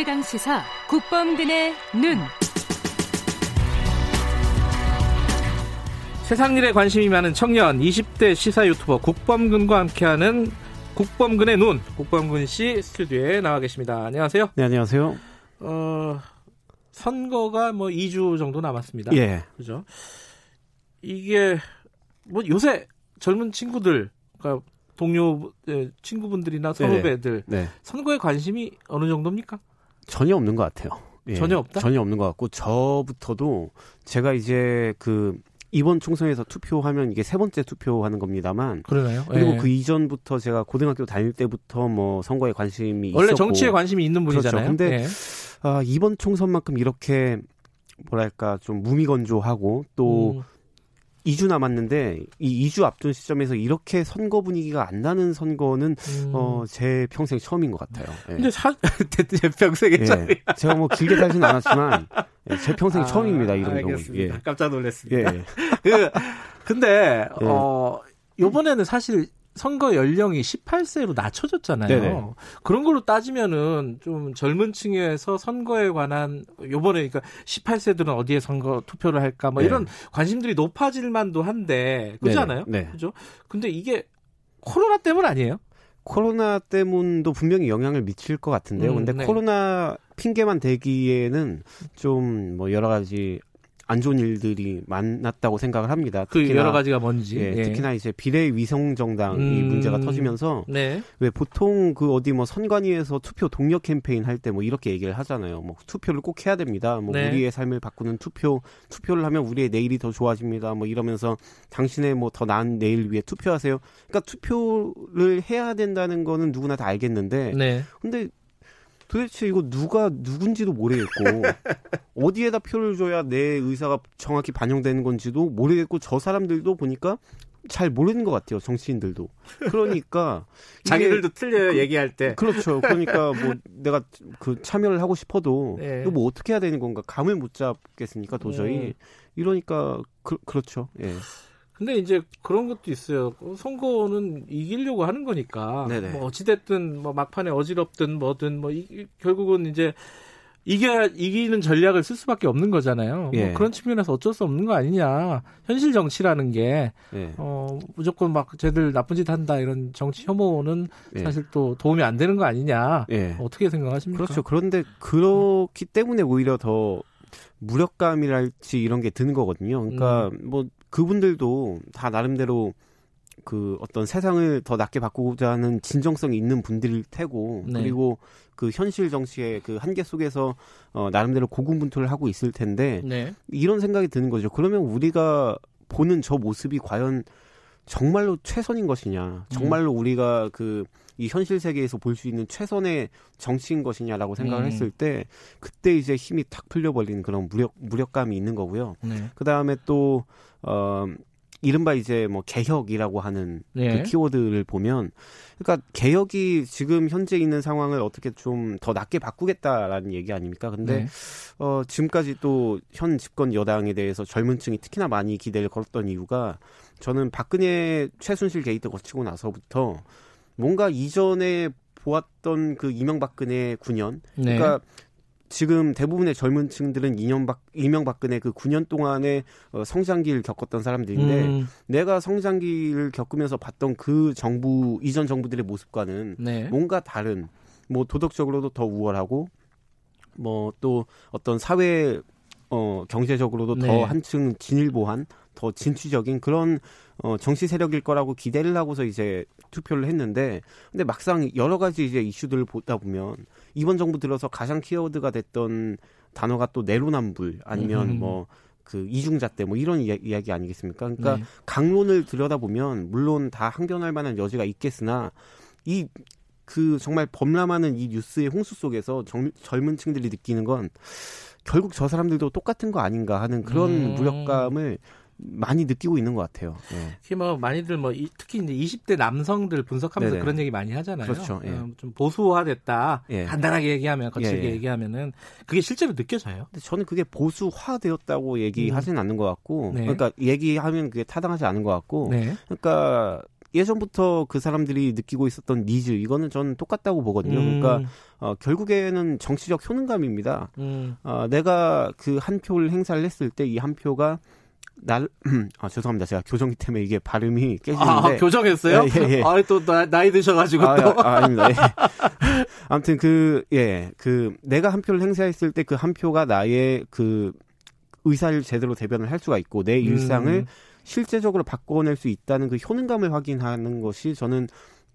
최강 시사 국범근의 눈. 세상 일에 관심이 많은 청년 20대 시사 유튜버 국범근과 함께하는 국범근의 눈. 국범근 씨 스튜디오에 나와 계십니다. 안녕하세요. 네, 안녕하세요. 어, 선거가 뭐 2주 정도 남았습니다. 예. 그죠? 이게 뭐 요새 젊은 친구들, 그러니까 동료 예, 친구분들이나 선후배들 네. 선거에 관심이 어느 정도입니까? 전혀 없는 것 같아요. 예. 전혀 없다? 전혀 없는 것 같고 저부터도 제가 이제 그 이번 총선에서 투표하면 이게 세 번째 투표하는 겁니다만 그러나요? 그리고 예. 그 이전부터 제가 고등학교 다닐 때부터 뭐 선거에 관심이 원래 있었고 정치에 관심이 있는 분이잖아요. 그렇죠. 근데 예. 아, 이번 총선만큼 이렇게 뭐랄까 좀 무미건조하고 또 음, 2주 남았는데 이 2주 앞둔 시점에서 이렇게 선거 분위기가 안 나는 선거는 음. 어, 제 평생 처음인 것 같아요. 예. 근데 사, 제 평생에 예. 처음이야. 제가 뭐 길게 살진 않았지만 예, 제 평생 아, 처음입니다 이런 알겠습니다. 경우. 예. 깜짝 놀랐습니다. 예. 그, 근데 예. 어 요번에는 사실 선거 연령이 18세로 낮춰졌잖아요. 네네. 그런 걸로 따지면은 좀 젊은 층에서 선거에 관한 요번에 그러니까 18세들은 어디에 선거 투표를 할까 뭐 네. 이런 관심들이 높아질 만도 한데. 않아요? 네. 그죠? 근데 이게 코로나 때문 아니에요? 코로나 때문도 분명히 영향을 미칠 것 같은데요. 음, 근데 네. 코로나 핑계만 대기에는 좀 뭐 여러 가지 안 좋은 일들이 많았다고 생각을 합니다. 그 특히나- 여러 가지가 뭔지. 예, 예. 특히나 이제 비례 위성 정당 이 음. 문제가 터지면서 네. 왜 보통 그 어디 뭐 선관위에서 투표 동력 캠페인 할 때 뭐 이렇게 얘기를 하잖아요. 뭐 투표를 꼭 해야 됩니다. 뭐 네. 우리의 삶을 바꾸는 투표, 투표를 하면 우리의 내일이 더 좋아집니다. 뭐 이러면서 당신의 뭐 더 나은 내일 위해 투표하세요. 그러니까 투표를 해야 된다는 거는 누구나 다 알겠는데 네. 근데 도대체 이거 누가 누군지도 모르겠고 어디에다 표를 줘야 내 의사가 정확히 반영되는 건지도 모르겠고 저 사람들도 보니까 잘 모르는 것 같아요 정치인들도 그러니까 자기들도 틀려요 얘기할 때. 그렇죠 그러니까 뭐 내가 그 참여를 하고 싶어도 네. 이거 뭐 어떻게 해야 되는 건가 감을 못 잡겠으니까 도저히 음. 이러니까 그, 그렇죠 예 근데 이제 그런 것도 있어요. 어, 선거는 이기려고 하는 거니까. 네네. 뭐 어찌됐든 뭐 막판에 어지럽든 뭐든 뭐 이- 이- 결국은 이제 이겨 이기는 전략을 쓸 수밖에 없는 거잖아요. 예. 뭐 그런 측면에서 어쩔 수 없는 거 아니냐. 현실 정치라는 게 예. 어, 무조건 막 쟤들 나쁜 짓 한다 이런 정치 혐오는 예. 사실 또 도움이 안 되는 거 아니냐. 예. 어떻게 생각하십니까? 그렇죠. 그런데 그렇기 때문에 오히려 더 무력감이랄지 이런 게 드는 거거든요. 그러니까 음. 뭐 그분들도 다 나름대로 그 어떤 세상을 더 낫게 바꾸고자 하는 진정성이 있는 분들일 테고 네. 그리고 그 현실 정치의 그 한계 속에서 어 나름대로 고군분투를 하고 있을 텐데 네. 이런 생각이 드는 거죠. 그러면 우리가 보는 저 모습이 과연 정말로 최선인 것이냐, 정말로 우리가 그 이 현실 세계에서 볼 수 있는 최선의 정치인 것이냐라고 생각을 음. 했을 때 그때 이제 힘이 탁 풀려버리는 그런 무력 무력감이 있는 거고요. 네. 그 다음에 또 어. 이른바 이제 뭐 개혁이라고 하는 네. 그 키워드를 보면 그러니까 개혁이 지금 현재 있는 상황을 어떻게 좀더 낫게 바꾸겠다라는 얘기 아닙니까? 근데 네. 어, 지금까지 또 현 집권 여당에 대해서 젊은 층이 특히나 많이 기대를 걸었던 이유가 저는 박근혜 최순실 게이트 거치고 나서부터 뭔가 이전에 보았던 그 이명박근혜 9년 네. 그러니까 지금 대부분의 젊은 층들은 이명박 이명박근혜 그 9년 동안의 어, 성장기를 겪었던 사람들인데 음, 내가 성장기를 겪으면서 봤던 그 정부 이전 정부들의 모습과는 네. 뭔가 다른 뭐 도덕적으로도 더 우월하고 뭐 또 어떤 사회 어 경제적으로도 네. 더 한층 진일보한 더 진취적인 그런 어 정치 세력일 거라고 기대를 하고서 이제 투표를 했는데 근데 막상 여러 가지 이제 이슈들을 보다 보면 이번 정부 들어서 가장 키워드가 됐던 단어가 또 내로남불 아니면 음. 뭐그 이중잣대 뭐 이런 이야, 이야 기 아니겠습니까? 그러니까 네. 강론을 들여다보면 물론 다 항변할 만한 여지가 있겠으나 이 그 정말 범람하는 이 뉴스의 홍수 속에서 정- 젊은 층들이 느끼는 건 결국 저 사람들도 똑같은 거 아닌가 하는 그런 음. 무력감을 많이 느끼고 있는 것 같아요. 예. 특히 뭐 많이들 뭐 이- 특히 이제 20대 남성들 분석하면서 네네. 그런 얘기 많이 하잖아요. 그렇죠, 예. 어, 좀 보수화됐다. 예. 간단하게 얘기하면 거칠게 예, 예. 얘기하면은 그게 실제로 느껴져요. 근데 저는 그게 보수화되었다고 얘기하지는 않는 것 같고, 네. 그러니까 얘기하면 그게 타당하지 않은 것 같고, 네. 그러니까 예전부터 그 사람들이 느끼고 있었던 니즈 이거는 저는 똑같다고 보거든요. 음. 그러니까 어, 결국에는 정치적 효능감입니다. 음. 어, 내가 그 한 표를 행사를 했을 때 이 한 표가 날, 아, 죄송합니다. 제가 교정기 때문에 이게 발음이 깨지는데. 아, 교정했어요? 예, 예, 예. 아, 또 나, 나이 드셔가지고 아, 또. 아, 아 닙니다. 예. 아무튼 그, 예, 그, 내가 한 표를 행사했을 때 그 한 표가 나의 그 의사를 제대로 대변을 할 수가 있고 내 일상을 음. 실제적으로 바꿔낼 수 있다는 그 효능감을 확인하는 것이 저는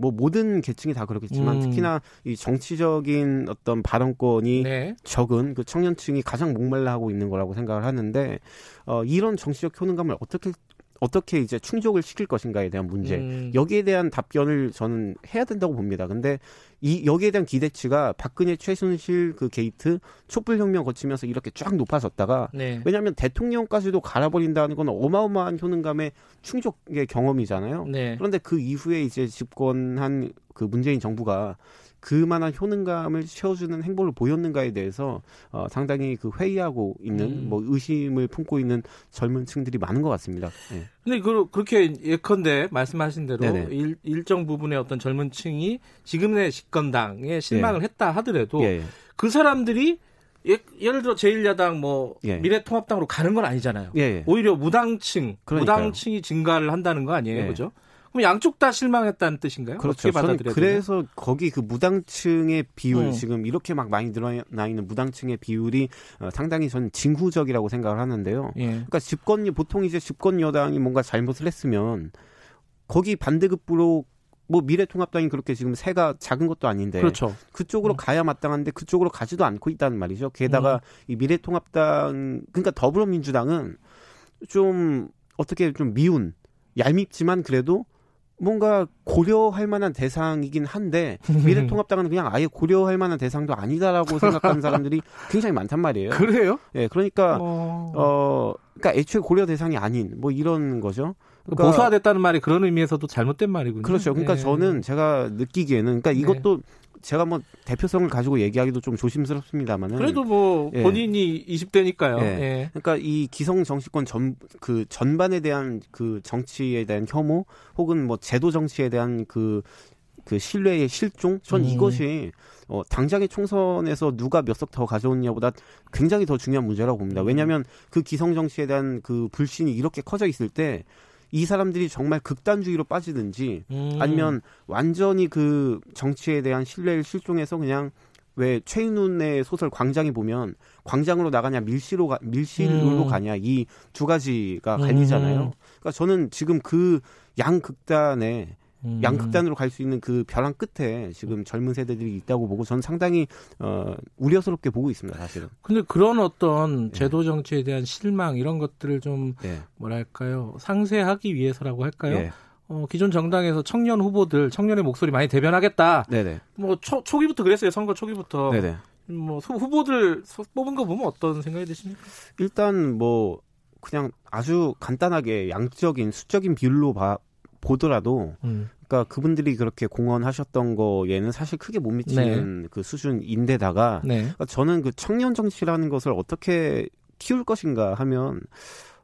뭐 모든 계층이 다 그렇겠지만 음. 특히나 이 정치적인 어떤 발언권이 네. 적은 그 청년층이 가장 목말라 하고 있는 거라고 생각을 하는데 어 이런 정치적 효능감을 어떻게 어떻게 이제 충족을 시킬 것인가에 대한 문제 음. 여기에 대한 답변을 저는 해야 된다고 봅니다. 근데 이 여기에 대한 기대치가 박근혜 최순실 그 게이트 촛불혁명 거치면서 이렇게 쫙 높아졌다가 네. 왜냐하면 대통령까지도 갈아버린다는 건 어마어마한 효능감의 충족의 경험이잖아요. 네. 그런데 그 이후에 이제 집권한 그 문재인 정부가 그만한 효능감을 채워주는 행보를 보였는가에 대해서 어, 상당히 그 회의하고 있는 음. 뭐 의심을 품고 있는 젊은 층들이 많은 것 같습니다. 예. 근데 그, 그렇게 예컨대 말씀하신 대로 네네. 일, 일정 부분의 어떤 젊은 층이 지금의 집권당에 실망을 했다 하더라도 예, 예. 그 사람들이 예, 예를 들어 제1야당 뭐 예. 미래통합당으로 가는 건 아니잖아요. 예, 예. 오히려 무당층, 그러니까요. 무당층이 증가를 한다는 거 아니에요, 예. 그죠? 그럼 양쪽 다 실망했다는 뜻인가요? 그렇죠. 저는 되나요? 그래서 거기 그 무당층의 비율 음. 지금 이렇게 막 많이 늘어나 있는 무당층의 비율이 어, 상당히 저는 징후적이라고 생각을 하는데요. 예. 그러니까 집권 보통 이제 집권 여당이 뭔가 잘못을 했으면 거기 반대급부로 뭐 미래통합당이 그렇게 지금 세가 작은 것도 아닌데 그렇죠. 그쪽으로 음. 가야 마땅한데 그쪽으로 가지도 않고 있다는 말이죠. 게다가 음. 이 미래통합당 그러니까 더불어민주당은 좀 어떻게 좀 미운 얄밉지만 그래도 뭔가 고려할 만한 대상이긴 한데 미래통합당은 그냥 아예 고려할 만한 대상도 아니다라고 생각하는 사람들이 굉장히 많단 말이에요. 그래요? 예, 그러니까 어... 어, 그러니까 애초에 고려 대상이 아닌 뭐 이런 거죠. 그러니까 보수화됐다는 말이 그런 의미에서도 잘못된 말이군요. 그렇죠. 그러니까 예. 저는 제가 느끼기에는 그러니까 네. 이것도 제가 뭐 대표성을 가지고 얘기하기도 좀 조심스럽습니다만은 그래도 뭐 예. 본인이 20대니까요. 예. 예. 그러니까 이 기성 정치권 전 그 전반에 대한 그 정치에 대한 혐오 혹은 뭐 제도 정치에 대한 그그 신뢰의 실종 전 음. 이것이 어 당장의 총선에서 누가 몇 석 더 가져오냐보다 굉장히 더 중요한 문제라고 봅니다. 음. 왜냐하면 그 기성 정치에 대한 그 불신이 이렇게 커져 있을 때 이 사람들이 정말 극단주의로 빠지든지 음. 아니면 완전히 그 정치에 대한 신뢰를 실종해서 그냥 왜 최인훈의 소설 광장에 보면 광장으로 나가냐 밀실로 가, 밀실로 음. 가냐 이 두 가지가 음. 갈리잖아요. 그러니까 저는 지금 그 양극단에 음. 양극단으로 갈 수 있는 그 벼랑 끝에 지금 젊은 세대들이 있다고 보고 저는 상당히 어 우려스럽게 보고 있습니다, 사실은. 근데 그런 어떤 예. 제도 정치에 대한 실망 이런 것들을 좀 예. 뭐랄까요 상쇄하기 위해서라고 할까요? 예. 어, 기존 정당에서 청년 후보들 청년의 목소리 많이 대변하겠다. 네네. 뭐 초, 초기부터 그랬어요 선거 초기부터. 네네. 뭐 후- 후보들 소- 뽑은 거 보면 어떤 생각이 드십니까? 일단 뭐 그냥 아주 간단하게 양적인 수적인 비율로 봐, 보더라도 그러니까 그분들이 그렇게 공헌하셨던 거에는 사실 크게 못 미치는 그 수준인데다가 네. 그러니까 저는 그 청년 정치라는 것을 어떻게 키울 것인가 하면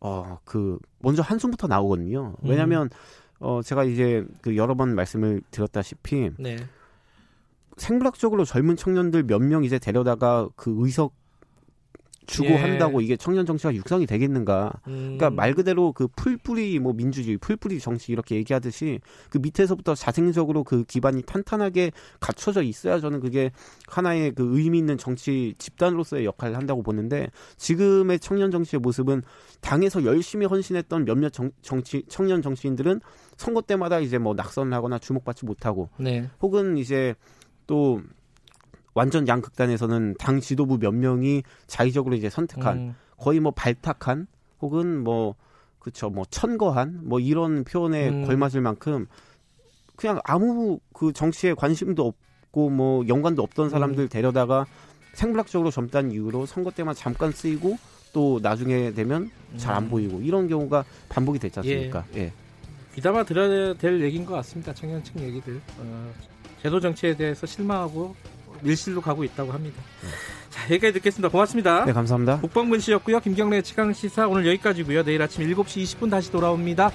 어 그 먼저 한숨부터 나오거든요. 음. 왜냐하면 어 제가 이제 그 여러 번 말씀을 드렸다시피 네. 생물학적으로 젊은 청년들 몇 명 이제 데려다가 그 의석 주고 예. 한다고 이게 청년 정치가 육성이 되겠는가? 음. 그러니까 말 그대로 그 풀뿌리 뭐 민주주의, 풀뿌리 정치 이렇게 얘기하듯이 그 밑에서부터 자생적으로 그 기반이 탄탄하게 갖춰져 있어야 저는 그게 하나의 그 의미 있는 정치 집단으로서의 역할을 한다고 보는데 지금의 청년 정치의 모습은 당에서 열심히 헌신했던 몇몇 정, 정치 청년 정치인들은 선거 때마다 이제 뭐 낙선을 하거나 주목받지 못하고 네. 혹은 이제 또 완전 양극단에서는 당 지도부 몇 명이 자의적으로 이제 선택한 음. 거의 뭐 발탁한 혹은 뭐 그쵸 뭐 천거한 뭐 이런 표현에 음. 걸맞을 만큼 그냥 아무 그 정치에 관심도 없고 뭐 연관도 없던 사람들 음. 데려다가 생물학적으로 젊다는 이유로 선거 때만 잠깐 쓰이고 또 나중에 되면 잘안 음. 보이고 이런 경우가 반복이 됐지 않습니까? 예. 귀담아 들어야 될 얘기인 것 같습니다. 청년층 얘기들. 어, 제도 정치에 대해서 실망하고 밀실로 가고 있다고 합니다. 자, 여기까지 듣겠습니다. 고맙습니다. 네, 감사합니다. 국방근 씨였고요. 김경래 최강 시사 오늘 여기까지고요. 내일 아침 7시 20분 다시 돌아옵니다.